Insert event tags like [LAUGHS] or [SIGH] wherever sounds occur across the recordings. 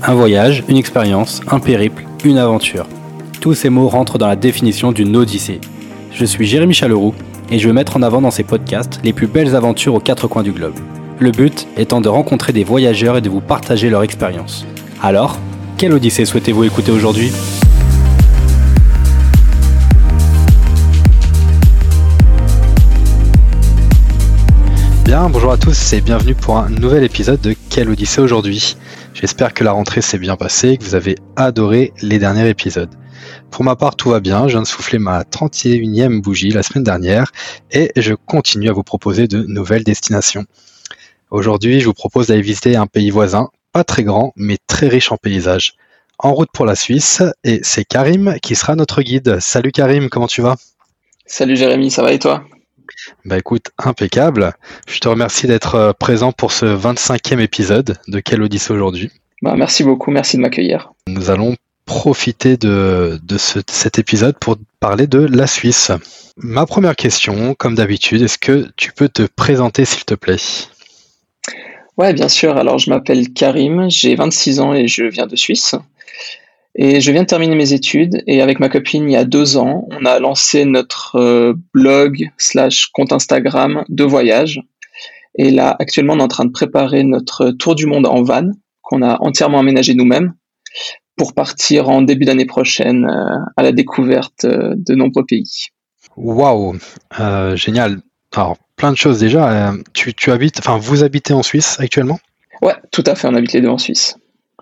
Un voyage, une expérience, un périple, une aventure. Tous ces mots rentrent dans la définition d'une odyssée. Je suis Jérémy Chaleroux et je veux mettre en avant dans ces podcasts les plus belles aventures aux quatre coins du globe. Le but étant de rencontrer des voyageurs et de vous partager leur expérience. Alors, quelle odyssée souhaitez-vous écouter aujourd'hui? Bien, bonjour à tous et bienvenue pour un nouvel épisode de Quelle Odyssée aujourd'hui? J'espère que la rentrée s'est bien passée et que vous avez adoré les derniers épisodes. Pour ma part, tout va bien. Je viens de souffler ma 31e bougie la semaine dernière et je continue à vous proposer de nouvelles destinations. Aujourd'hui, je vous propose d'aller visiter un pays voisin, pas très grand, mais très riche en paysages. En route pour la Suisse et c'est Karim qui sera notre guide. Salut Karim, comment tu vas? Salut Jérémy, ça va et toi? Bah écoute, impeccable. Je te remercie d'être euh, présent pour ce 25e épisode de Quelle Odyssée aujourd'hui. Bah, merci beaucoup, merci de m'accueillir. Nous allons profiter de, de cet épisode pour parler de la Suisse. Ma première question, comme d'habitude, est-ce que tu peux te présenter s'il te plaît? Ouais, bien sûr. Alors, je m'appelle Karim, j'ai 26 ans et je viens de Suisse. Et je viens de terminer mes études et avec ma copine, il y a deux ans, on a lancé notre euh, blog slash compte Instagram de voyage. Et là, actuellement, on est en train de préparer notre tour du monde en van qu'on a entièrement aménagé nous-mêmes pour partir en début d'année prochaine euh, à la découverte euh, de nombreux pays. Waouh, génial. Alors, plein de choses déjà. Tu, tu habites, enfin, vous habitez en Suisse actuellement? Ouais, tout à fait. On habite les deux en Suisse.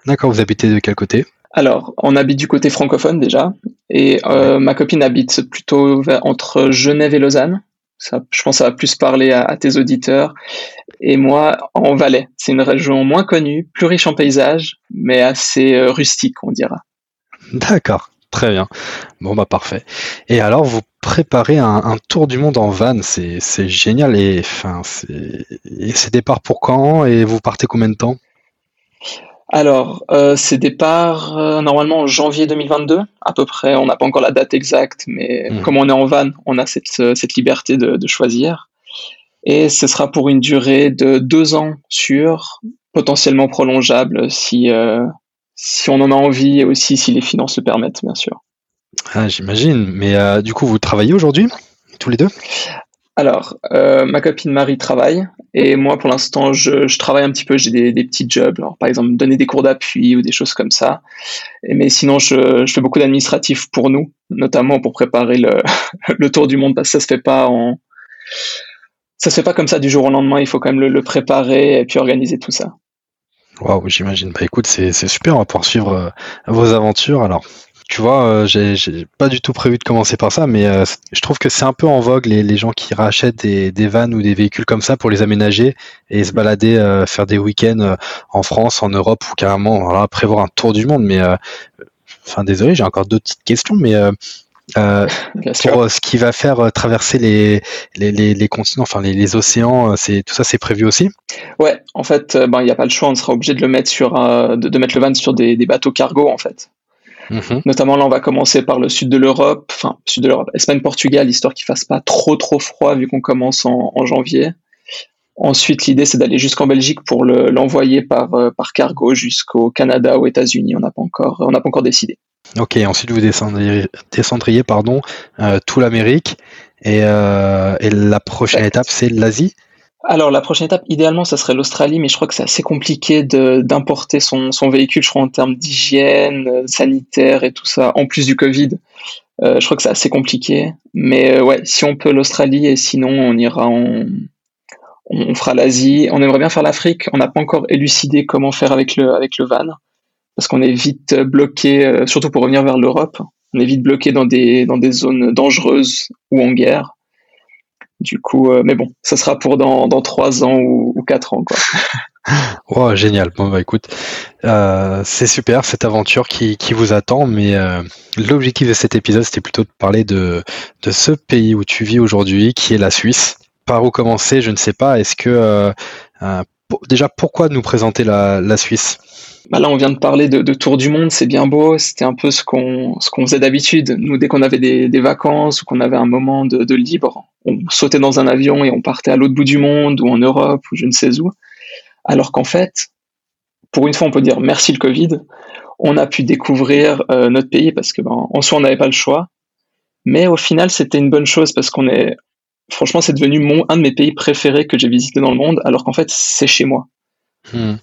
D'accord. Vous habitez de quel côté? Alors, on habite du côté francophone déjà, et euh, ma copine habite plutôt entre Genève et Lausanne. Ça, je pense que ça va plus parler à, tes auditeurs. Et moi, en Valais. C'est une région moins connue, plus riche en paysages, mais assez euh, rustique, on dira. D'accord, très bien. Bon, bah parfait. Et alors, vous préparez un, tour du monde en van, c'est génial. Et enfin, c'est départ pour quand? Et vous partez combien de temps? Alors, euh, c'est départ euh, normalement en janvier 2022, à peu près. On n'a pas encore la date exacte, mais mmh. comme on est en van, on a cette, euh, cette liberté de, de, choisir. Et ce sera pour une durée de deux ans sur, potentiellement prolongeable si, euh, si on en a envie et aussi si les finances le permettent, bien sûr. Ah, J'imagine. Mais du coup, vous travaillez aujourd'hui, tous les deux? Alors, euh, ma copine Marie travaille et moi, pour l'instant, je, travaille un petit peu. J'ai des, petits jobs, alors, par exemple donner des cours d'appui ou des choses comme ça. Mais sinon, je, fais beaucoup d'administratif pour nous, notamment pour préparer le, [LAUGHS] tour du monde parce que ça se fait pas ça se fait pas comme ça du jour au lendemain. Il faut quand même le, le préparer et puis organiser tout ça. Waouh, j'imagine. Bah écoute, c'est super. On va pouvoir suivre euh, vos aventures. Alors, tu vois, euh, j'ai pas du tout prévu de commencer par ça, mais euh, je trouve que c'est un peu en vogue les, les gens qui rachètent des, des, vannes ou des véhicules comme ça pour les aménager et se balader, euh, faire des week-ends en France, en Europe ou carrément voilà, prévoir un tour du monde. Mais enfin, désolé, j'ai encore d'autres petites questions, mais euh, [LAUGHS] pour ce qui va faire traverser les, les, les, les continents, enfin les, les océans, c'est tout ça, c'est prévu aussi? Ouais, en fait, ben il n'y a pas le choix, on sera obligé de le mettre sur, de, de, mettre le van sur des, des bateaux cargo en fait. Mhm. Notamment là, on va commencer par le sud de l'Europe, enfin sud de l'Europe, Espagne, Portugal, histoire qu'il fasse pas trop trop froid vu qu'on commence en, janvier. Ensuite, l'idée c'est d'aller jusqu'en Belgique pour l'envoyer par euh, par cargo jusqu'au Canada, aux États-Unis. On n'a pas encore on n'a pas encore décidé. Ok, ensuite vous descendriez, descendriez pardon euh, tout l'Amérique et, euh, et la prochaine étape c'est l'Asie? Alors la prochaine étape, idéalement, ça serait l'Australie, mais je crois que c'est assez compliqué d'importer son, son, véhicule, je crois, en termes d'hygiène, euh, sanitaire et tout ça, en plus du Covid. Euh, je crois que c'est assez compliqué. Mais euh, ouais, si on peut l'Australie et sinon on ira en... On fera l'Asie. On aimerait bien faire l'Afrique. On n'a pas encore élucidé comment faire avec le, avec le van. Parce qu'on est vite bloqué, surtout pour revenir vers l'Europe. On est vite bloqué dans des, dans des zones dangereuses ou en guerre. Du coup, euh, mais bon, ça sera pour dans, dans 3 ans ou, ou 4 ans, quoi. [LAUGHS] oh, génial. Bon, bah écoute, euh, c'est super cette aventure qui, vous attend, mais euh, l'objectif de cet épisode, c'était plutôt de parler de, ce pays où tu vis aujourd'hui, qui est la Suisse. Par où commencer, je ne sais pas. Est-ce que déjà pourquoi nous présenter la, la Suisse? Bah là, on vient de parler de, de tour du monde, c'est bien beau. C'était un peu ce qu'on ce qu'on faisait d'habitude. Nous, dès qu'on avait des, des, vacances ou qu'on avait un moment de, de, libre, on sautait dans un avion et on partait à l'autre bout du monde ou en Europe ou je ne sais où. Alors qu'en fait, pour une fois, on peut dire merci le Covid. On a pu découvrir euh, notre pays parce que ben, en soi, on n'avait pas le choix. Mais au final, c'était une bonne chose parce qu'on est, franchement, c'est devenu mon, un de mes pays préférés que j'ai visité dans le monde, alors qu'en fait, c'est chez moi. Hmm.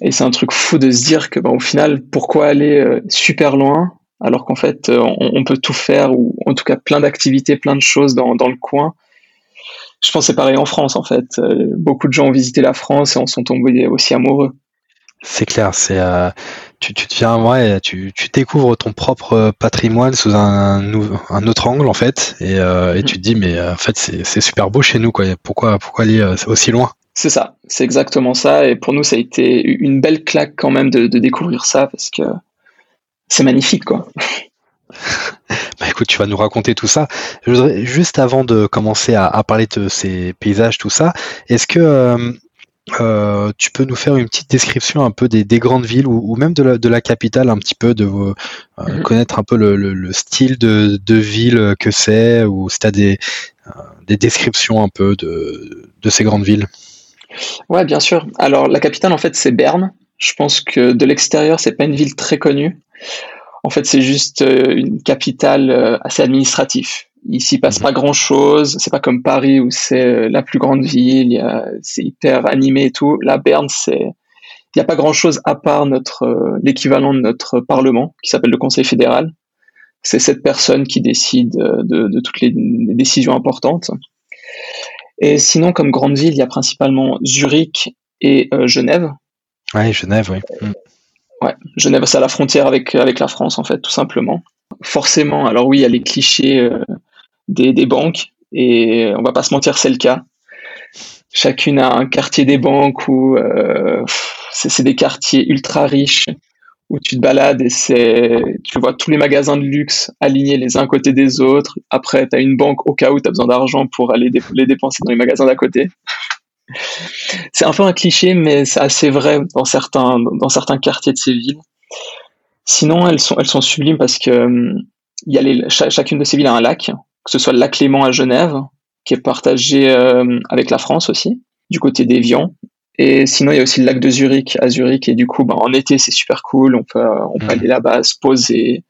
Et c'est un truc fou de se dire que, ben, au final, pourquoi aller euh, super loin alors qu'en fait, euh, on, peut tout faire ou en tout cas plein d'activités, plein de choses dans, dans le coin. Je pense que c'est pareil en France, en fait. beaucoup de gens ont visité la France et en sont tombés aussi amoureux. C'est clair, c'est euh, tu, tu deviens ouais, tu, tu découvres ton propre patrimoine sous un, un autre angle en fait, et, euh, et tu te dis mais euh, en fait c'est super beau chez nous quoi. Pourquoi pourquoi aller aussi loin? C'est ça, c'est exactement ça. Et pour nous ça a été une belle claque quand même de, de découvrir ça parce que c'est magnifique quoi. [LAUGHS] bah écoute, tu vas nous raconter tout ça. Je voudrais, juste avant de commencer à, à parler de ces paysages, tout ça, est-ce que euh, tu peux nous faire une petite description un peu des, grandes villes ou, même de la, de la, capitale, un petit peu, de euh, mhm. connaître un peu le, style de, de, ville que c'est, ou si tu as des, euh, des descriptions un peu de, de ces grandes villes? Ouais, bien sûr. Alors, la capitale, en fait, c'est Berne. Je pense que de l'extérieur, c'est pas une ville très connue. En fait, c'est juste une capitale assez administrative. Ici, passe pas grand chose. C'est pas comme Paris où c'est euh, la plus grande ville, c'est hyper animé et tout. La Berne, c'est, il n'y a pas grand chose à part notre, euh, l'équivalent de notre parlement, qui s'appelle le Conseil fédéral. C'est cette personne qui décide euh, de, toutes les, décisions importantes. Et sinon, comme grande ville, il y a principalement Zurich et Genève. Ouais, Genève, oui. Mm. Ouais, Genève, c'est à la frontière avec, avec la France, en fait, tout simplement. Forcément, alors oui, il y a les clichés des, banques. Et on va pas se mentir, c'est le cas. Chacune a un quartier des banques où euh, c'est des quartiers ultra riches où tu te balades et c'est tu vois tous les magasins de luxe alignés les uns côté des autres. Après, tu as une banque au cas où tu as besoin d'argent pour aller les dépenser dans les magasins d'à côté. [LAUGHS] C'est un peu un cliché, mais c'est assez vrai dans certains, dans certains quartiers de ces villes. Sinon, elles sont, elles sont sublimes parce que hum, y a les, chacune de ces villes a un lac que ce soit le lac Clément à Genève, qui est partagé euh, avec la France aussi, du côté d'Evian. Et sinon, il y a aussi le lac de Zurich à Zurich. Et du coup, ben, en été, c'est super cool. On peut, on peut aller là-bas, se poser,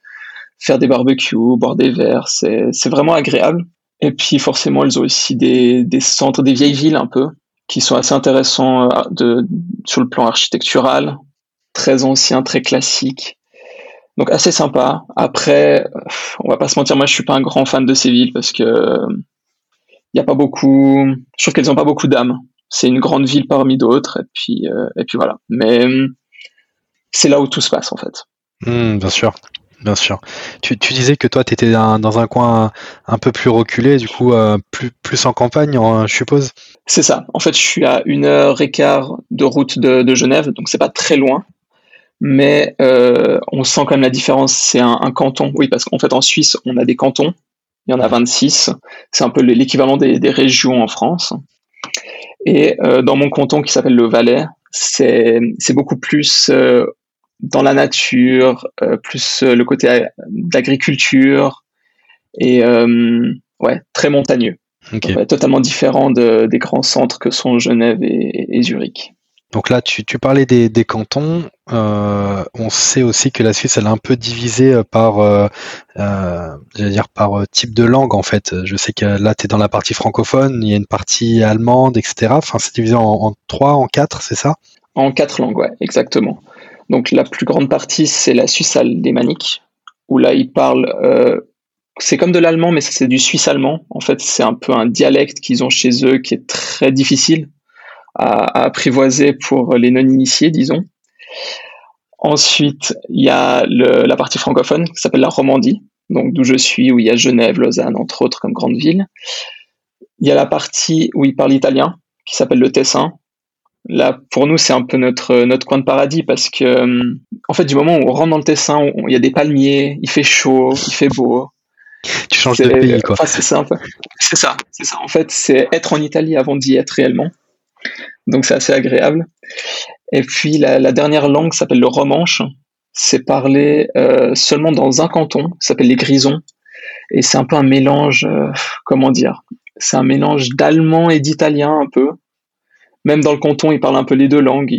faire des barbecues, boire des verres. C'est, c'est vraiment agréable. Et puis, forcément, elles ont aussi des, des centres, des vieilles villes un peu, qui sont assez intéressants euh, de, sur le plan architectural, très anciens, très classiques. Donc assez sympa. Après, on va pas se mentir, moi je suis pas un grand fan de ces villes parce que il y a pas beaucoup. Je trouve qu'elles ont pas beaucoup d'âme. C'est une grande ville parmi d'autres et puis euh, et puis voilà. Mais c'est là où tout se passe en fait. Hmm, bien sûr. Bien sûr. Tu, tu disais que toi, tu étais dans un coin un peu plus reculé, du coup, euh, plus, plus en campagne, je suppose? C'est ça. En fait, je suis à une heure et quart de route de, de Genève, donc c'est pas très loin mais euh, on sent quand même la différence. C'est un, canton, oui, parce qu'en fait en Suisse, on a des cantons, il y en a 26, c'est un peu l'équivalent des, régions en France. Et euh, dans mon canton qui s'appelle le Valais, c'est beaucoup plus euh, dans la nature, plus le côté d'agriculture et ouais, très montagneux. totalement différent des grands centres que sont Genève et Zurich. Donc là, tu, parlais des, cantons. Euh, on sait aussi que la Suisse, elle est un peu divisée euh, par, euh, par type de langue en fait. Je sais que là, tu es dans la partie francophone, il y a une partie allemande, etc. Enfin, c'est divisé en, trois, en quatre, c'est ça? En quatre langues, ouais, exactement. Donc la plus grande partie, c'est la Suisse alémanique, où là, ils parlent. c'est comme de l'allemand, mais c'est du suisse allemand. En fait, c'est un peu un dialecte qu'ils ont chez eux qui est très difficile à, apprivoiser pour les non-initiés, disons. Ensuite, il y a la partie francophone qui s'appelle la Romandie, donc d'où je suis, où il y a Genève, Lausanne, entre autres, comme grande ville. Il y a la partie où ils parlent italien, qui s'appelle le Tessin. Là, pour nous, c'est un peu notre, notre coin de paradis parce que, en fait, du moment où on rentre dans le Tessin, il y a des palmiers, il fait chaud, il fait beau. Tu changes de pays, quoi. c'est ça, c'est ça, c'est ça. En fait, c'est être en Italie avant d'y être réellement. Donc c'est assez agréable. Et puis la, dernière langue s'appelle le romanche. C'est parlé euh, seulement dans un canton, s'appelle les Grisons. Et c'est un peu un mélange, euh, comment dire, c'est un mélange d'allemand et d'italien un peu. même dans le canton, ils parlent un peu les deux langues.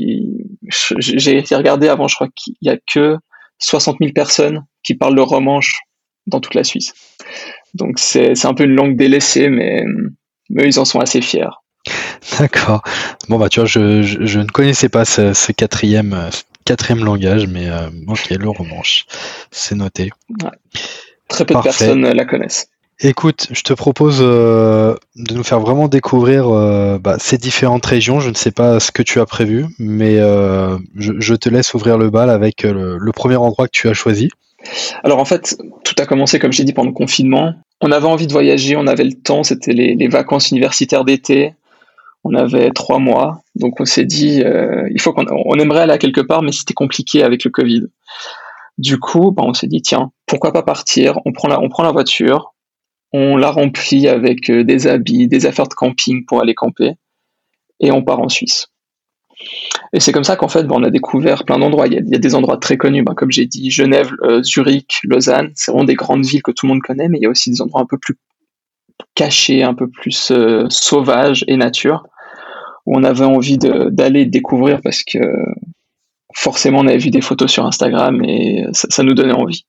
J'ai été regardé avant, je crois qu'il y a que 60 000 personnes qui parlent le romanche dans toute la Suisse. Donc c'est un peu une langue délaissée, mais, mais ils en sont assez fiers. D'accord. Bon bah tu vois, je, je, ne connaissais pas ce, quatrième, quatrième langage, mais euh, ok, le romanche, c'est noté. Très peu de personnes la connaissent. Écoute, je te propose euh, de nous faire vraiment découvrir euh, bah, ces différentes régions. Je ne sais pas ce que tu as prévu, mais je, te laisse ouvrir le bal avec le, premier endroit que tu as choisi. Alors en fait, tout a commencé, comme j'ai dit, pendant le confinement. On avait envie de voyager, on avait le temps, c'était les, vacances universitaires d'été. On avait trois mois, donc on s'est dit, euh, il faut qu'on on aimerait aller quelque part, mais c'était compliqué avec le Covid. Du coup, ben, on s'est dit, tiens, pourquoi pas partir? On prend la, voiture, on la remplit avec euh, des habits, des affaires de camping pour aller camper, et on part en Suisse. Et c'est comme ça qu'en fait, ben, on a découvert plein d'endroits. Il, y a des endroits très connus, ben, comme j'ai dit, Genève, euh, Zurich, Lausanne. C'est vraiment des grandes villes que tout le monde connaît, mais il y a aussi des endroits un peu plus cachés, un peu plus sauvages et nature, où on avait envie d'aller découvrir parce que forcément on avait vu des photos sur Instagram et ça, nous donnait envie.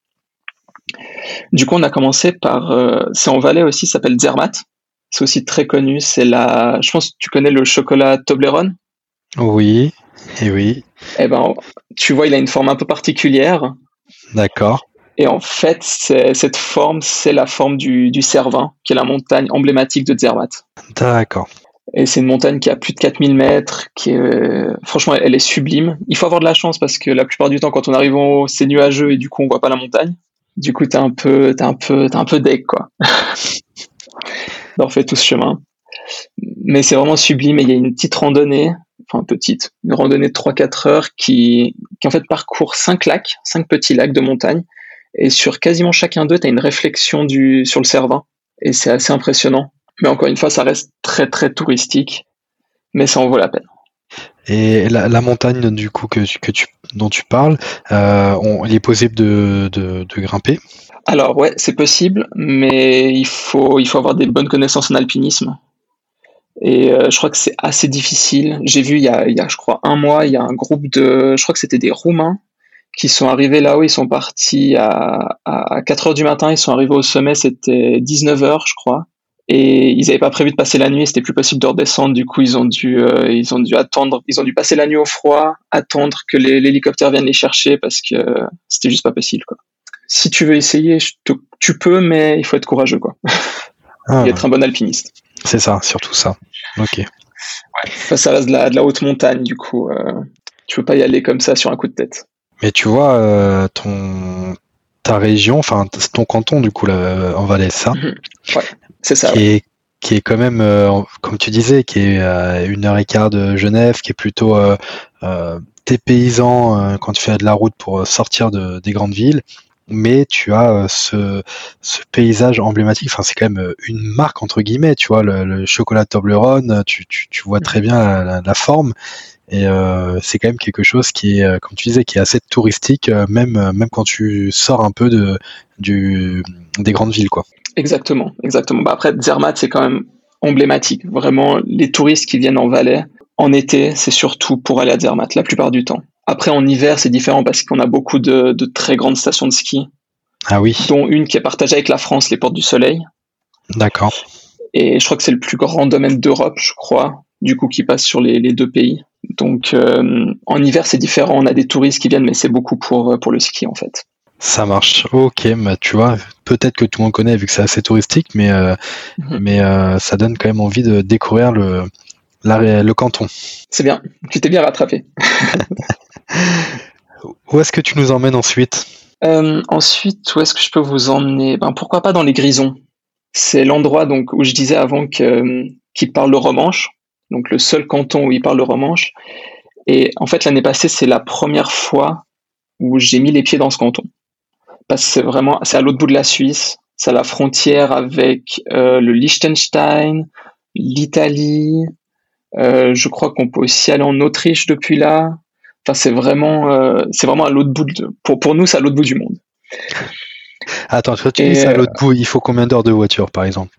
Du coup, on a commencé par, euh, c'est en Valais aussi, ça s'appelle Zermatt. C'est aussi très connu. C'est la, je pense que tu connais le chocolat Toblerone? Oui, et oui. Eh ben, tu vois, il a une forme un peu particulière. D'accord. Et en fait, cette forme, c'est la forme du, du Cervin, qui est la montagne emblématique de Zermatt. D'accord. Et c'est une montagne qui a plus de 4000 mètres, qui est, franchement, elle est sublime. Il faut avoir de la chance parce que la plupart du temps, quand on arrive en haut, c'est nuageux et du coup, on voit pas la montagne. Du coup, t'es un peu, t'es un peu, t'es un peu deck, quoi. [LAUGHS] on fait tout ce chemin. Mais c'est vraiment sublime et il y a une petite randonnée enfin petite, une randonnée de 3-4 heures qui, qui en fait parcourt cinq lacs, cinq petits lacs de montagne. Et sur quasiment chacun d'eux, tu as une réflexion du, sur le Cervin. Et c'est assez impressionnant. Mais encore une fois, ça reste très très touristique, mais ça en vaut la peine. Et la, montagne du coup que, que tu, dont tu parles, euh, on, il est possible de, de, de grimper? Alors ouais, c'est possible, mais il faut, il faut avoir des bonnes connaissances en alpinisme. Et euh, je crois que c'est assez difficile. J'ai vu il y, a, il y a, je crois, un mois, il y a un groupe de, je crois que c'était des Roumains qui sont arrivés là-haut. Ils sont partis à, à 4 heures du matin. Ils sont arrivés au sommet, c'était 19 heures, je crois. Et ils n'avaient pas prévu de passer la nuit. C'était plus possible de redescendre. Du coup, ils ont dû, euh, ils ont dû attendre. Ils ont dû passer la nuit au froid, attendre que l'hélicoptère vienne les chercher parce que c'était juste pas possible. Quoi. Si tu veux essayer, je te, tu peux, mais il faut être courageux, quoi. Ah, et être un bon alpiniste. C'est ça, surtout ça. Ok. ça reste de la, de la, haute montagne, du coup. Euh, tu peux pas y aller comme ça sur un coup de tête. Mais tu vois, euh, ton ta région, enfin ton canton, du coup, là, en Valais, ça. Mhm. Ouais, c'est ça. Qui, est, qui est quand même, euh, comme tu disais, qui est à une heure et quart de Genève, qui est plutôt euh, dépaysant quand tu fais de la route pour sortir de, des grandes villes mais tu as euh, ce, ce paysage emblématique. Enfin, c'est quand même euh, une marque entre guillemets. Tu vois, le, chocolat Toblerone, tu, tu, tu, vois très bien la, forme. Et euh, c'est quand même quelque chose qui est, comme tu disais, qui est assez touristique, même même quand tu sors un peu de du des grandes villes, quoi. Exactement, exactement. Bah après, Zermatt, c'est quand même emblématique. Vraiment, les touristes qui viennent en Valais en été, c'est surtout pour aller à Zermatt la plupart du temps. Après, en hiver, c'est différent parce qu'on a beaucoup de, très grandes stations de ski. Ah oui. Dont une qui est partagée avec la France, les Portes du Soleil. D'accord. Et je crois que c'est le plus grand domaine d'Europe, je crois, du coup, qui passe sur les, deux pays. Donc, euh, en hiver, c'est différent. On a des touristes qui viennent, mais c'est beaucoup pour, euh, pour le ski, en fait. Ça marche. Ok, mais tu vois, peut-être que tout le monde connaît vu que c'est assez touristique, mais, euh, mhm. mais ça donne quand même envie de découvrir le, le canton. C'est bien. Tu t'es bien rattrapé. [LAUGHS] où est-ce que tu nous emmènes ensuite euh, Ensuite, où est-ce que je peux vous emmener? Ben, Pourquoi pas dans les Grisons? C'est l'endroit donc où je disais avant que, qu'il parle le romanche, donc le seul canton où il parle le romanche. Et en fait, l'année passée, c'est la première fois où j'ai mis les pieds dans ce canton. Parce que c'est vraiment, c'est à l'autre bout de la Suisse, c'est à la frontière avec euh, le Liechtenstein, l'Italie. Euh, je crois qu'on peut aussi aller en Autriche depuis là c'est vraiment, euh, c'est vraiment à l'autre bout pour, pour nous, c'est à l'autre bout du monde. Attends, tu dis à l'autre bout, il faut combien d'heures de voiture, par exemple,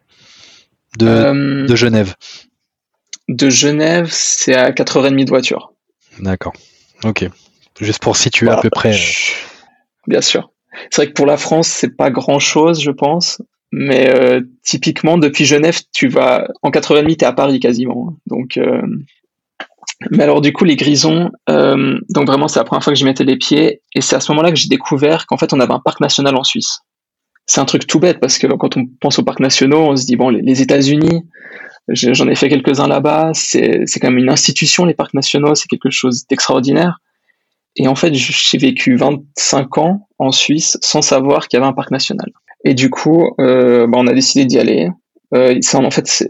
de, de Genève? De Genève, c'est à 4h30 de voiture. D'accord. Ok. Juste pour situer à peu près. Bien sûr. C'est vrai que pour la France, c'est pas grand chose, je pense. Mais euh, typiquement, depuis Genève, tu vas en 4h30, tu es à Paris quasiment. Donc, euh, mais alors du coup, les Grisons, euh, donc vraiment, c'est la première fois que j'y mettais les pieds, et c'est à ce moment-là que j'ai découvert qu'en fait, on avait un parc national en Suisse. C'est un truc tout bête parce que quand on pense aux parcs nationaux, on se dit bon, les, États-Unis, j'en ai fait quelques-uns là-bas, c'est quand même une institution les parcs nationaux, c'est quelque chose d'extraordinaire. Et en fait, j'ai vécu 25 ans en Suisse sans savoir qu'il y avait un parc national. Et du coup, euh, bah, on a décidé d'y aller. Euh, en fait,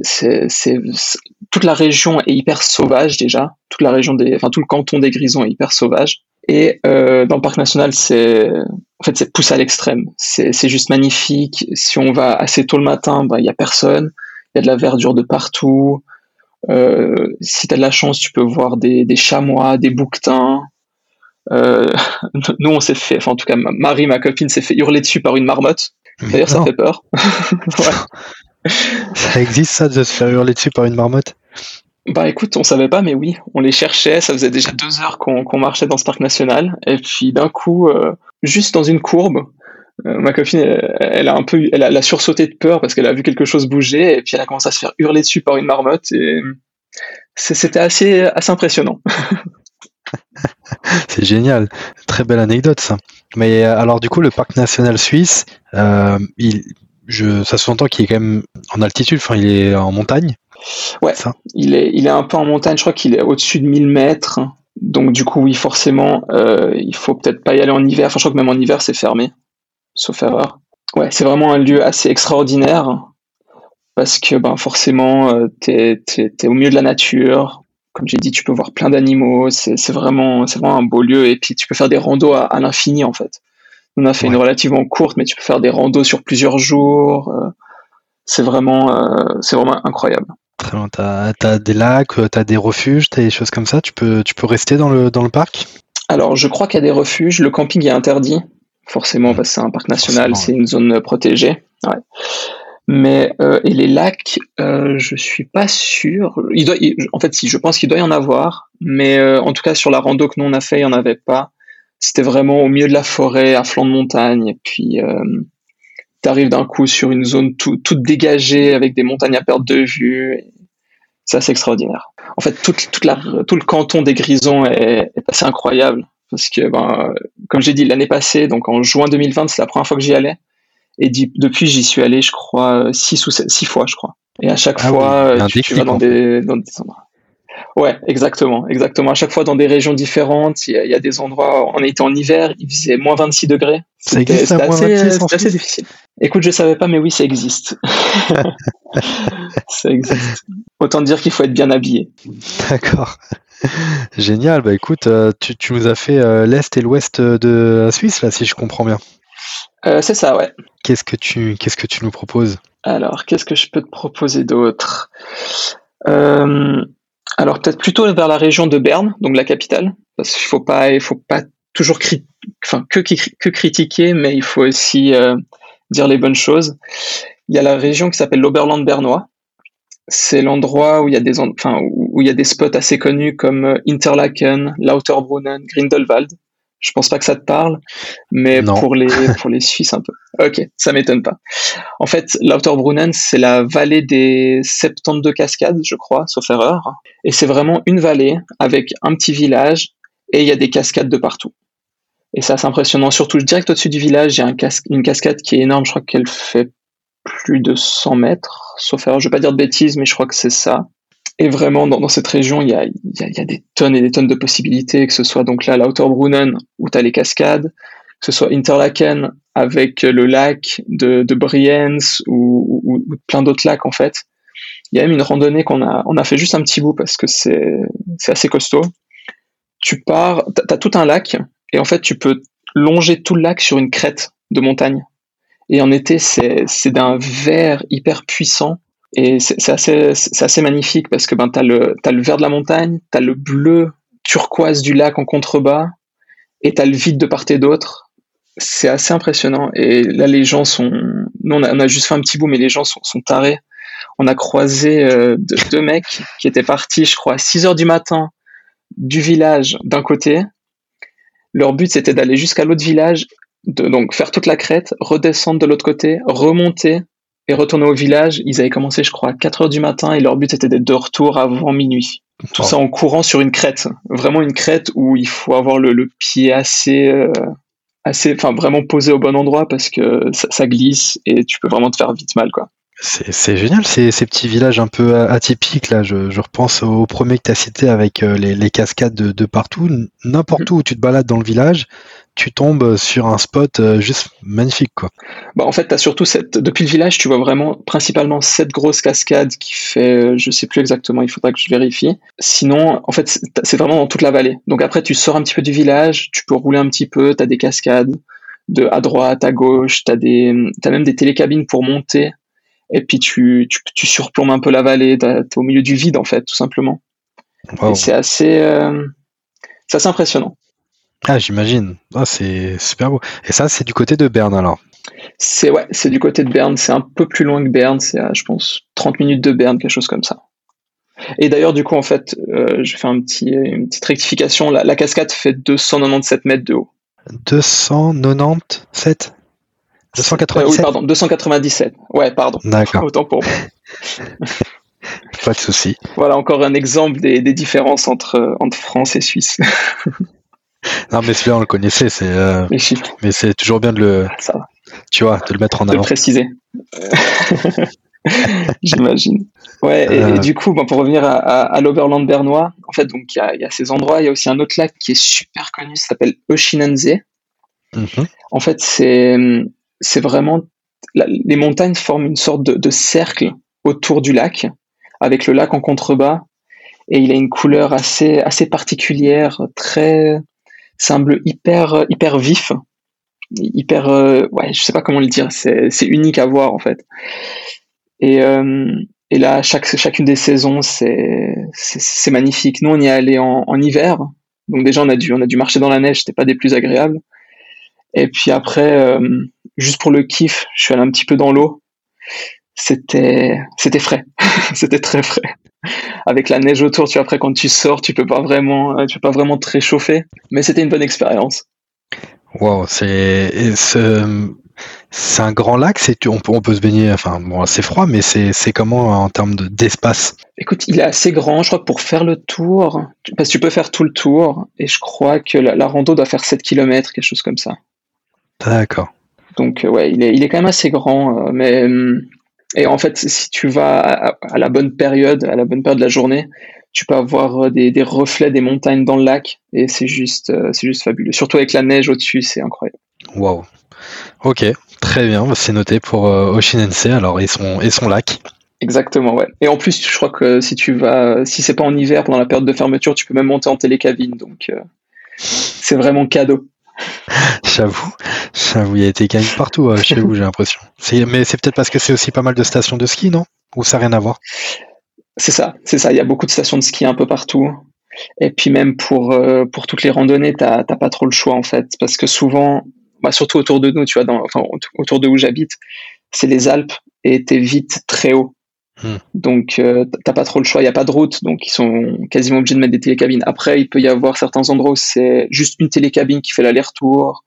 toute la région est hyper sauvage déjà. Toute la région des, enfin tout le canton des Grisons est hyper sauvage. Et euh, dans le parc national, c'est en fait c'est poussé à l'extrême. C'est juste magnifique. Si on va assez tôt le matin, bah, il y a personne. Il y a de la verdure de partout. Euh, si tu as de la chance, tu peux voir des, des chamois, des bouquetins. Euh, [LAUGHS] nous, on s'est fait, enfin en tout cas, Marie, ma copine, s'est fait hurler dessus par une marmotte. D'ailleurs, ça fait peur. [LAUGHS] [LAUGHS] Ça existe ça de se faire hurler dessus par une marmotte? Bah écoute, on savait pas, mais oui, on les cherchait. Ça faisait déjà deux heures qu'on marchait dans ce parc national, et puis d'un coup, euh, juste dans une courbe, euh, ma copine, elle, a un peu, elle a, sursauté de peur parce qu'elle a vu quelque chose bouger, et puis elle a commencé à se faire hurler dessus par une marmotte, et c'était assez, assez impressionnant. [LAUGHS] C'est génial, très belle anecdote ça. Mais euh, alors du coup, le parc national suisse, euh, il, je, ça se entend qu'il est quand même en altitude, enfin il est en montagne. Ouais, ça il, est, il est un peu en montagne, je crois qu'il est au-dessus de 1000 mètres. Donc du coup, oui, forcément, euh, il faut peut-être pas y aller en hiver. Enfin, je crois que même en hiver, c'est fermé, sauf erreur. Ouais, c'est vraiment un lieu assez extraordinaire parce que ben forcément, euh, t'es es, au milieu de la nature, comme j'ai dit, tu peux voir plein d'animaux. C'est vraiment, c'est vraiment un beau lieu. Et puis, tu peux faire des randos à, l'infini, en fait. On a fait une relativement courte, mais tu peux faire des randos sur plusieurs jours. Euh, c'est vraiment, euh, c'est vraiment incroyable. Très bien. T'as as des lacs, euh, t'as des refuges, t'as des choses comme ça. Tu peux, tu peux rester dans le, dans le parc? Alors, je crois qu'il y a des refuges. Le camping est interdit, forcément, parce que c'est un parc national, c'est une zone protégée. Ouais. Mais euh, et les lacs, euh, je suis pas sûr. Il doit, en fait, si je pense qu'il doit y en avoir, mais euh, en tout cas sur la rando que nous on a fait, il y en avait pas. C'était vraiment au milieu de la forêt, à flanc de montagne, et puis euh, tu arrives d'un coup sur une zone toute dégagée avec des montagnes à perte de vue. C'est assez extraordinaire. En fait, toute, toute la, tout le canton des Grisons est, est assez incroyable parce que, ben, comme j'ai dit l'année passée, donc en juin 2020, c'est la première fois que j'y allais. Et depuis, j'y suis allé, je crois, six ou six fois, je crois. Et à chaque ah fois, tu, vas dans des, dans des endroits. Ouais, exactement, exactement. À chaque fois dans des régions différentes, il y, a des endroits. On était en hiver, il faisait moins 26 degrés. C'était assez, assez difficile. Écoute, je savais pas, mais oui, ça existe. [LAUGHS] ça existe. Autant dire qu'il faut être bien habillé. D'accord. [LAUGHS] Génial. Bah écoute, euh, tu, tu nous as fait euh, l'est et l'ouest de la Suisse là, si je comprends bien. Euh, c'est ça, ouais. Qu'est-ce que tu qu'est-ce que tu nous proposes? Alors, qu'est-ce que je peux te proposer d'autre? Euh, Alors, peut-être plutôt vers la région de Berne, donc la capitale, parce qu'il faut pas il faut pas toujours enfin que, que critiquer, mais il faut aussi euh, dire les bonnes choses. Il y a la région qui s'appelle l'Oberland bernois. C'est l'endroit où il y a des enfin où il y a des spots assez connus comme Interlaken, Lauterbrunnen, Grindelwald je pense pas que ça te parle, mais pour les [LAUGHS] pour les Suisses un peu. Ok, ça m'étonne pas. En fait, Lauterbrunnen, c'est la vallée des 72 cascades, je crois, sauf erreur. Et c'est vraiment une vallée avec un petit village et il y a des cascades de partout. Et ça, c'est impressionnant. Surtout direct au-dessus du village, il y a un une cascade qui est énorme. Je crois qu'elle fait plus de 100 mètres, sauf erreur. Je vais pas dire de bêtises, mais je crois que c'est ça. Et vraiment, dans, cette région, il y, a, des tonnes et des tonnes de possibilités, que ce soit donc là, Lauterbrunnen, où tu as les cascades, que ce soit Interlaken, avec le lac de, de Brienz, ou, plein d'autres lacs, en fait. Il y a même une randonnée qu'on a, on a fait juste un petit bout parce que c'est, assez costaud. Tu pars, tu as tout un lac, et en fait, tu peux longer tout le lac sur une crête de montagne. Et en été, c'est, d'un vert hyper puissant et c'est assez, assez magnifique parce que ben, tu as as le vert de la montagne, tu as le bleu turquoise du lac en contrebas, et tu as le vide de part et d'autre. C'est assez impressionnant. Et là, les gens sont. Nous, on a, juste fait un petit bout, mais les gens sont, sont tarés. on a croisé deux, mecs qui étaient partis, je crois, à 6 heures du matin du village d'un côté. Leur but, c'était d'aller jusqu'à l'autre village, de, donc faire toute la crête, redescendre de l'autre côté, remonter et retourner au village. Ils avaient commencé, je crois, à 4 heures du matin et leur but était d'être de retour avant minuit. Tout ça en courant sur une crête. Vraiment une crête où il faut avoir le, pied assez, euh, assez, enfin, vraiment posé au bon endroit parce que ça, glisse et tu peux vraiment te faire vite mal, quoi. C'est génial ces, ces, petits villages un peu atypiques là. Je, je repense au premier que tu as cité avec euh, les, les cascades de, de partout. N'importe mhm. où tu te balades dans le village, tu tombes sur un spot euh, juste magnifique quoi. Bah en fait, as surtout cette depuis le village, tu vois vraiment principalement cette grosse cascade qui fait euh, je sais plus exactement, il faudra que je vérifie. Sinon, en fait, c'est vraiment dans toute la vallée. Donc après tu sors un petit peu du village, tu peux rouler un petit peu, tu as des cascades de à droite, à gauche, tu as des as même des télécabines pour monter et puis tu, tu, tu surplombes un peu la vallée, tu es au milieu du vide en fait, tout simplement. Et c'est assez, euh, assez impressionnant. Ah, j'imagine. Ah, c'est super beau. Et ça, c'est du côté de Berne alors C'est ouais, c'est du côté de Berne. C'est un peu plus loin que Berne. C'est à, je pense, 30 minutes de Berne, quelque chose comme ça. Et d'ailleurs, du coup, en fait, euh, je fais un petit, une petite rectification. La, la, cascade fait 297 mètres de haut. 297 297 Oui, pardon, 297. Ouais, pardon. D'accord. [LAUGHS] Autant pour moi. Pas de souci. Voilà encore un exemple des, des différences entre, entre France et Suisse. [LAUGHS] Non, mais celui-là, on le connaissait. C'est, euh, mais c'est toujours bien de le, tu vois, de le mettre en avant. De préciser. [LAUGHS] J'imagine. Ouais, et, euh. du coup, pour revenir à, à, l'Oberland bernois, en fait, donc il y a, ces endroits. Il y a aussi un autre lac qui est super connu, ça s'appelle Oshinanze. Mhm. En fait, c'est c'est vraiment les montagnes forment une sorte de, de, cercle autour du lac, avec le lac en contrebas, et il a une couleur assez assez particulière, très c'est bleu hyper hyper vif, hyper euh, ouais, je sais pas comment le dire, c'est unique à voir en fait. Et euh, et là, chaque chacune des saisons, c'est magnifique. Nous, on y est allé en, en hiver, donc déjà on a dû on a dû marcher dans la neige, c'était pas des plus agréables. Et puis après, euh, juste pour le kiff, je suis allé un petit peu dans l'eau. C'était c'était frais, [LAUGHS] c'était très frais avec la neige autour, tu après quand tu sors, tu peux pas vraiment, euh, tu peux pas vraiment te réchauffer, mais c'était une bonne expérience. Wow, c'est c'est un grand lac, c'est on peut on peut se baigner, enfin bon c'est froid, mais c'est c'est comment en termes d'espace? Écoute, il est assez grand, je crois que pour faire le tour, parce que tu peux faire tout le tour, et je crois que la, rando doit faire 7 km, quelque chose comme ça. D'accord. Donc euh, ouais, il est il est quand même assez grand, euh, mais hum, et en fait, si tu vas à, la bonne période, à la bonne période de la journée, tu peux avoir euh, des, reflets des montagnes dans le lac et c'est juste, euh, c'est juste fabuleux. Surtout avec la neige au-dessus, c'est incroyable. Waouh. Ok, très bien. Bah, c'est noté pour euh, Oshinense alors et son et son lac. Exactement, ouais. Et en plus, je crois que si tu vas, si c'est pas en hiver pendant la période de fermeture, tu peux même monter en télécabine, donc c'est vraiment cadeau. J'avoue, j'avoue, il y a été quand partout euh, chez vous, j'ai l'impression. Mais c'est peut-être parce que c'est aussi pas mal de stations de ski, non? Ou ça n'a rien à voir? C'est ça, c'est ça. Il y a beaucoup de stations de ski un peu partout. Et puis même pour, euh, toutes les randonnées, t'as pas trop le choix en fait, parce que souvent, bah, surtout autour de nous, tu vois, dans, autour de où j'habite, c'est les Alpes et t'es vite très haut. Hmm. Donc, euh, t'as pas trop le choix. Il y a pas de route, donc ils sont quasiment obligés de mettre des télécabines. Après, il peut y avoir certains endroits où c'est juste une télécabine qui fait l'aller-retour,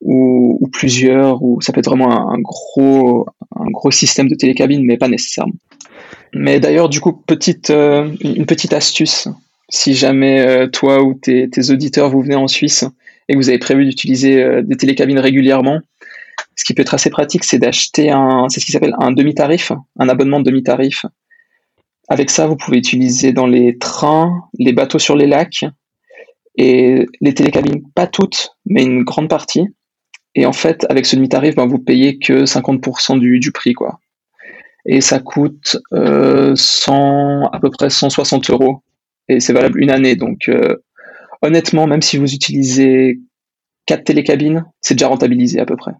ou, plusieurs, ou ça peut être vraiment un, gros, un gros système de télécabine, mais pas nécessairement. Mais d'ailleurs, du coup, petite, euh, une petite astuce. Si jamais euh, toi ou tes, tes, auditeurs vous venez en Suisse et que vous avez prévu d'utiliser des télécabines régulièrement, ce qui peut être assez pratique, c'est d'acheter un, c'est ce qui s'appelle un demi-tarif, un abonnement de demi-tarif. Avec ça, vous pouvez utiliser dans les trains, les bateaux sur les lacs et les télécabines, pas toutes, mais une grande partie. Et en fait, avec ce demi-tarif, ben, vous payez que 50% du, prix, quoi. Et ça coûte euh, 100, à peu près 160 euros. Et c'est valable une année. Donc, euh, honnêtement, même si vous utilisez quatre télécabines, c'est déjà rentabilisé à peu près.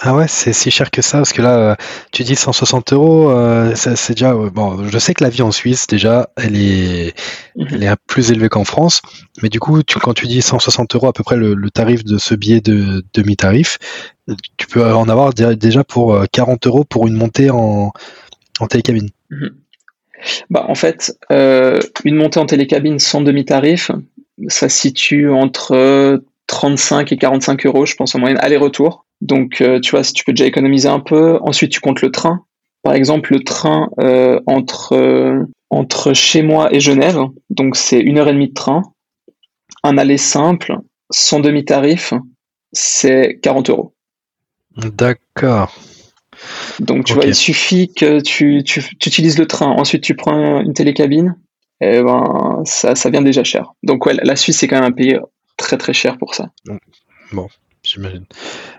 Ah ouais, c'est si cher que ça, parce que là, euh, tu dis 160 euros, euh, c'est déjà... bon, je sais que la vie en Suisse, déjà, elle est, mhm. elle est plus élevée qu'en France, mais du coup, tu, quand tu dis 160 euros à peu près le, tarif de ce billet de demi-tarif, tu peux en avoir déjà pour 40 euh, euros pour une montée en, En télécabine. Mhm. Bah, en fait, euh, une montée en télécabine sans demi-tarif, ça se situe entre 35 et 45 euros, je pense en moyenne, aller-retour. Donc, euh, tu vois, si tu peux déjà économiser un peu. Ensuite, tu comptes le train. Par exemple, le train euh, entre, entre chez moi et Genève, donc c'est une heure et demie de train. Un aller simple, sans demi-tarif, c'est 40 euros. D'accord. Donc, tu vois, il suffit que tu, tu, utilises le train, ensuite tu prends une télécabine, et ben, ça, ça vient déjà cher. Donc, ouais, la Suisse, c'est quand même un pays très très cher pour ça. Bon, j'imagine.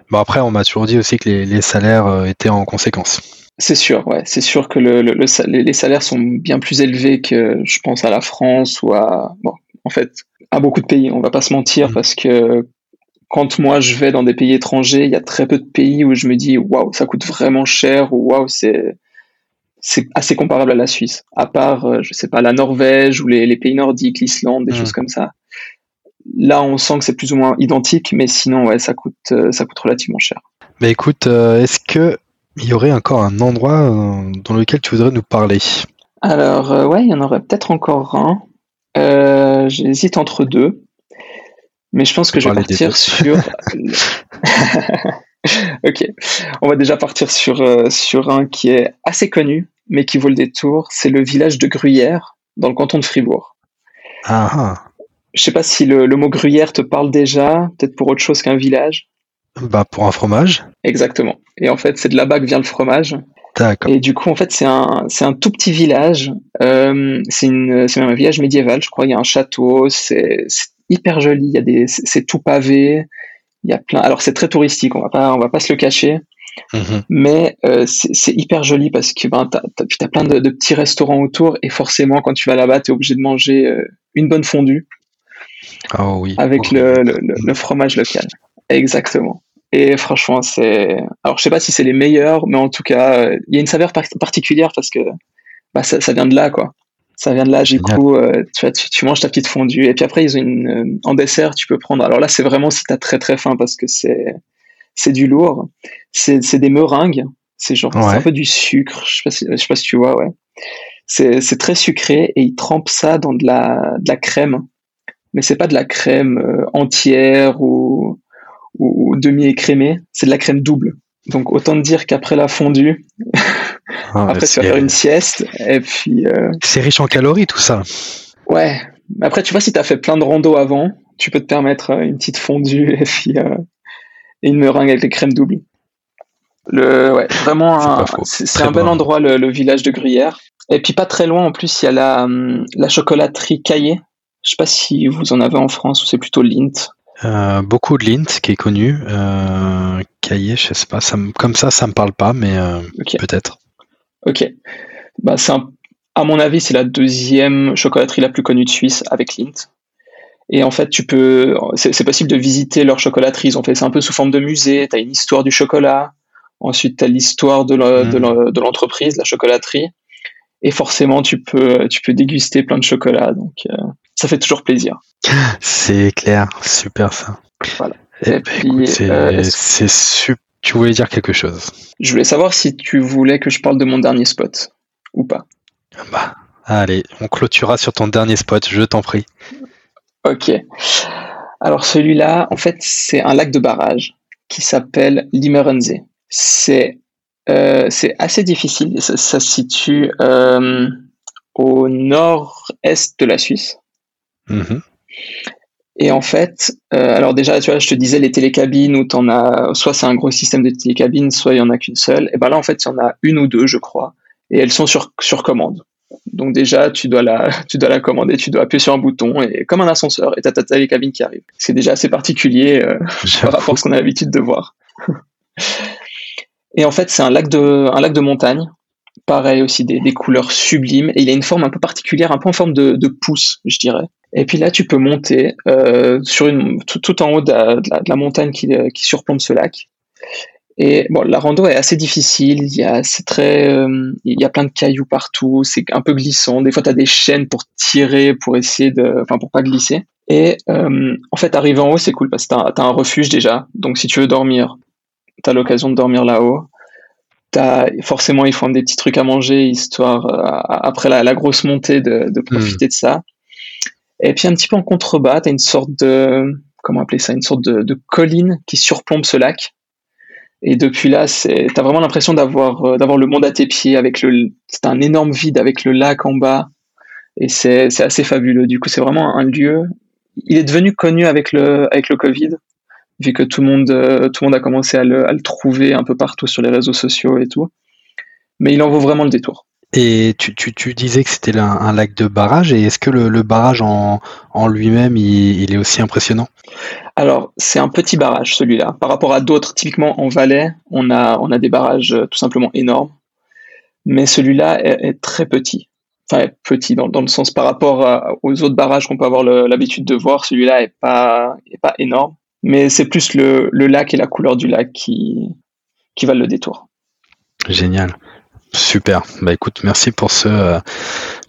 Bon, après, on m'a toujours dit aussi que les, salaires euh, étaient en conséquence. C'est sûr, ouais. C'est sûr que le, les salaires sont bien plus élevés que, je pense, à la France ou à, bon, en fait, à beaucoup de pays. On va pas se mentir mm. parce que quand moi je vais dans des pays étrangers, il y a très peu de pays où je me dis waouh, ça coûte vraiment cher ou waouh, c'est c'est assez comparable à la Suisse. À part, euh, je sais pas, la Norvège ou les, pays nordiques, l'Islande, des mm. choses comme ça. Là, on sent que c'est plus ou moins identique, mais sinon, ouais, ça coûte, euh, ça coûte relativement cher. Mais écoute, euh, est-ce que il y aurait encore un endroit dans lequel tu voudrais nous parler? Alors, ouais, il y en aurait peut-être encore un. J'hésite entre deux. Mais je pense que je vais partir sur. [LAUGHS] [LAUGHS] ok, on va déjà partir sur, euh, sur un qui est assez connu, mais qui vaut le détour. C'est le village de Gruyère, dans le canton de Fribourg. Ah, ah. Je sais pas si le, mot Gruyère te parle déjà, peut-être pour autre chose qu'un village. Bah pour un fromage. Exactement. Et en fait, c'est de là-bas que vient le fromage. D'accord. Et du coup, en fait, c'est un, c'est un tout petit village. Euh, c'est, une, c'est un village médiéval, je crois. Il y a un château. C'est, hyper joli. Il y a des, c'est tout pavé. Il y a plein. Alors c'est très touristique. On va pas, on va pas se le cacher. Mhm. Mais euh, c'est hyper joli parce que ben, tu as, plein de, petits restaurants autour et forcément quand tu vas là-bas, tu es obligé de manger euh, une bonne fondue oh, oui. avec le, le, fromage local. Exactement. Et franchement, c'est. Alors je sais pas si c'est les meilleurs, mais en tout cas, euh, il y a une saveur particulière parce que bah, ça, ça, vient de là, quoi ça vient de là du coup euh, tu, tu, manges ta petite fondue et puis après ils ont une euh, en dessert tu peux prendre alors là c'est vraiment si t'as très très faim parce que c'est c'est du lourd c'est des meringues c'est genre un peu du sucre je sais pas si, je sais pas si tu vois ouais c'est c'est très sucré et ils trempent ça dans de la de la crème mais c'est pas de la crème euh, entière ou ou demi écrémée c'est de la crème double donc autant dire qu'après la fondue Ah, [LAUGHS] Après, tu vas faire une sieste et puis. Euh, c'est riche en calories tout ça. Ouais. Après, tu vois, si tu as fait plein de rando avant, tu peux te permettre euh, une petite fondue [LAUGHS] et puis euh, une meringue avec les crèmes doubles. Le, ouais, vraiment, c'est un bel endroit, le, village de Gruyère. Et puis pas très loin, en plus, il y a la, hum, la chocolaterie Caillé. Je sais pas si vous en avez en France ou c'est plutôt Lint. beaucoup de Lint qui est connu. Euh, Caillé, je sais pas, ça comme ça, ça me parle pas, mais peut-être. Ok. Bah, c'est à mon avis, c'est la deuxième chocolaterie la plus connue de Suisse avec Lint. Et en fait, tu peux, c'est possible de visiter leur chocolaterie. Ils ont fait ça un peu sous forme de musée. Tu as une histoire du chocolat. Ensuite, tu as l'histoire de mmh. l'entreprise, la chocolaterie. Et forcément, tu peux, tu peux déguster plein de chocolat. Donc, euh, ça fait toujours plaisir. [LAUGHS] C'est clair. Super ça. Voilà. Et, eh puis, c'est euh, super tu voulais dire quelque chose? Je voulais savoir si tu voulais que je parle de mon dernier spot ou pas. Bah, allez, on clôturera sur ton dernier spot, je t'en prie. Ok. Alors celui-là, en fait, c'est un lac de barrage qui s'appelle Limerenze. C'est euh, c'est assez difficile. Ça, se situe euh, au nord-est de la Suisse. Mm-hmm. Et en fait, euh, alors déjà, tu vois, je te disais les télécabines où t'en as, soit c'est un gros système de télécabines, soit il y en a qu'une seule. Et ben là, en fait, il y en a une ou deux, je crois, et elles sont sur, sur commande. Donc déjà, tu dois la, [LAUGHS] tu dois la commander, tu dois appuyer sur un bouton et comme un ascenseur, et t'as ta télécabine qui arrive. C'est déjà assez particulier euh, [LAUGHS] par rapport à ce qu'on a l'habitude de voir. [LAUGHS] et en fait, c'est un lac de, un lac de montagne. Pareil aussi, des, des, couleurs sublimes. Et il a une forme un peu particulière, un peu en forme de, de pouce, je dirais. Et puis là, tu peux monter euh, sur une, tout, en haut de la, montagne qui, euh, qui, surplombe ce lac. Et bon, la rando est assez difficile. Il y a, c'est très, euh, il y a plein de cailloux partout. C'est un peu glissant. Des fois, tu as des chaînes pour tirer, pour essayer de, enfin, pour pas glisser. Et euh, en fait, arriver en haut, c'est cool parce que tu as, un refuge déjà. Donc, si tu veux dormir, tu as l'occasion de dormir là-haut. forcément, ils font des petits trucs à manger, histoire, après la, grosse montée, de, hmm. profiter de ça. Et puis un petit peu en contrebas, tu as une sorte de, comment appeler ça, une sorte de, colline qui surplombe ce lac. Et depuis là, c'est, t'as vraiment l'impression d'avoir, euh, d'avoir le monde à tes pieds avec le, c'est un énorme vide avec le lac en bas. Et c'est, c'est assez fabuleux. Du coup, c'est vraiment un lieu. Il est devenu connu avec le, avec le Covid, vu que tout le monde, euh, tout le monde a commencé à le, à le trouver un peu partout sur les réseaux sociaux et tout. Mais il en vaut vraiment le détour. Et tu, tu, tu, disais que c'était un, lac de barrage, et est-ce que le, le, barrage en, en lui-même, il, il, est aussi impressionnant? Alors, c'est un petit barrage, celui-là. Par rapport à d'autres, typiquement en Valais, on a, on a des barrages euh, tout simplement énormes, mais celui-là est, est, très petit. Enfin, petit dans, dans, le sens par rapport aux autres barrages qu'on peut avoir l'habitude de voir, celui-là est pas, est pas énorme, mais c'est plus le, lac et la couleur du lac qui, qui valent le détour. Génial. Super. Bah écoute, merci pour ce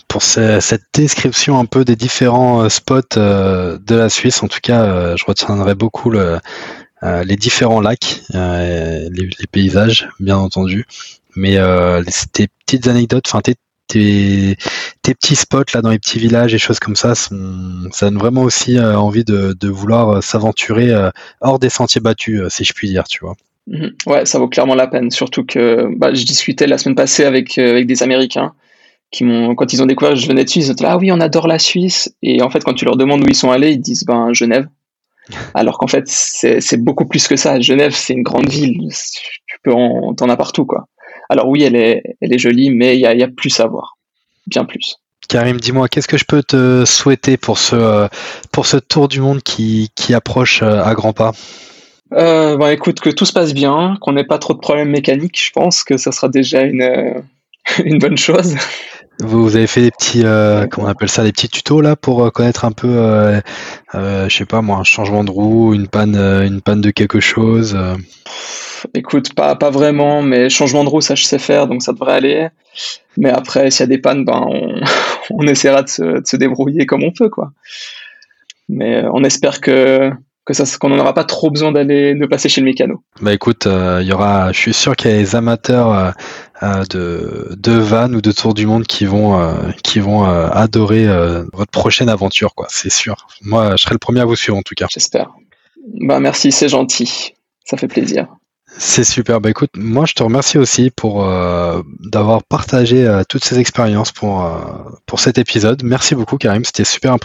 pour cette description un peu des différents euh, spots euh, de la Suisse. En tout cas, euh, je retiendrai beaucoup le, les différents lacs, les, paysages, bien entendu. Mais tes petites anecdotes, enfin tes, tes, petits spots là dans les petits villages et choses comme ça, ça donne vraiment aussi envie de, de vouloir s'aventurer hors des sentiers battus, si je puis dire, tu vois. Mhm. Ouais, ça vaut clairement la peine. Surtout que bah, je discutais la semaine passée avec, euh, avec des Américains qui m'ont, quand ils ont découvert que je venais de Suisse, ils ont dit ah oui, on adore la Suisse. Et en fait, quand tu leur demandes où ils sont allés, ils disent ben Genève. [LAUGHS] Alors qu'en fait, c'est beaucoup plus que ça. Genève, c'est une grande ville. Tu peux en, t'en as partout, quoi. Alors oui, elle est, elle est jolie, mais il y a, y a plus à voir. Bien plus. Karim, dis-moi, qu'est-ce que je peux te souhaiter pour ce, euh, pour ce tour du monde qui, qui approche euh, à grands pas? Euh, bon, écoute, que tout se passe bien, qu'on n'ait pas trop de problèmes mécaniques, je pense que ça sera déjà une, [LAUGHS] une bonne chose. Vous avez fait des petits, euh, comment on appelle ça, des petits tutos là pour euh, connaître un peu, euh, je sais pas moi, un changement de roue, une panne, une panne de quelque chose. Écoute, pas pas vraiment, mais changement de roue ça je sais faire, donc ça devrait aller. Mais après, s'il y a des pannes, ben on, [LAUGHS] on essaiera de se, de se, débrouiller comme on peut quoi. Mais on espère que que ça qu'on n'en aura pas trop besoin d'aller de passer chez le mécano. Bah écoute, euh, il y aura, je suis sûr qu'il y a des amateurs euh, euh, de de van ou de tour du monde qui vont qui vont adorer votre prochaine aventure quoi, c'est sûr. Moi, je serai le premier à vous suivre en tout cas. J'espère. Bah merci, c'est gentil. Ça fait plaisir. C'est super. Bah écoute, moi je te remercie aussi pour d'avoir partagé toutes ces expériences pour pour cet épisode. Merci beaucoup Karim, c'était super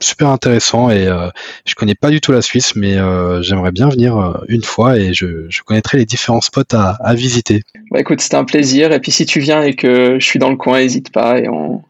super intéressant et euh, je connais pas du tout la Suisse, mais euh, j'aimerais bien venir euh, une fois et je, je connaîtrai les différents spots à, à visiter. Bah écoute, c'était un plaisir. Et puis si tu viens et que je suis dans le coin, n'hésite pas et on...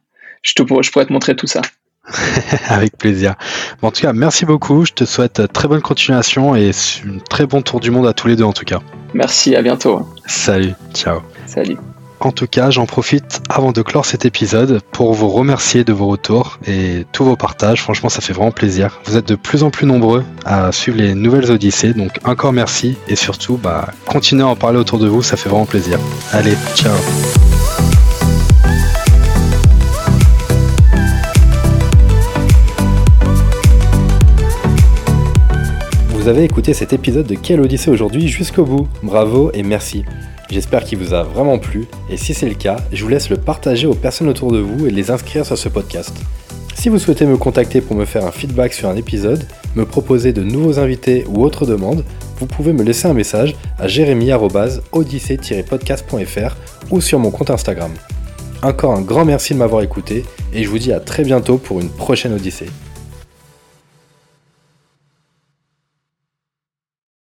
je, te pourrais, je pourrais te montrer tout ça. [LAUGHS] Avec plaisir. Bon, en tout cas, merci beaucoup. Je te souhaite très bonne continuation et un très bon tour du monde à tous les deux en tout cas. Merci, à bientôt. Salut, ciao. Salut. En tout cas, j'en profite avant de clore cet épisode pour vous remercier de vos retours et tous vos partages. Franchement, ça fait vraiment plaisir. Vous êtes de plus en plus nombreux à suivre les nouvelles Odyssées, donc encore merci et surtout, bah, continuez à en parler autour de vous, ça fait vraiment plaisir. Allez, ciao. Vous avez écouté cet épisode de Quelle Odyssée aujourd'hui jusqu'au bout. Bravo et merci. J'espère qu'il vous a vraiment plu et si c'est le cas, je vous laisse le partager aux personnes autour de vous et les inscrire sur ce podcast. Si vous souhaitez me contacter pour me faire un feedback sur un épisode, me proposer de nouveaux invités ou autres demandes, vous pouvez me laisser un message à jérémy-odyssée-podcast.fr ou sur mon compte Instagram. Encore un grand merci de m'avoir écouté et je vous dis à très bientôt pour une prochaine Odyssée.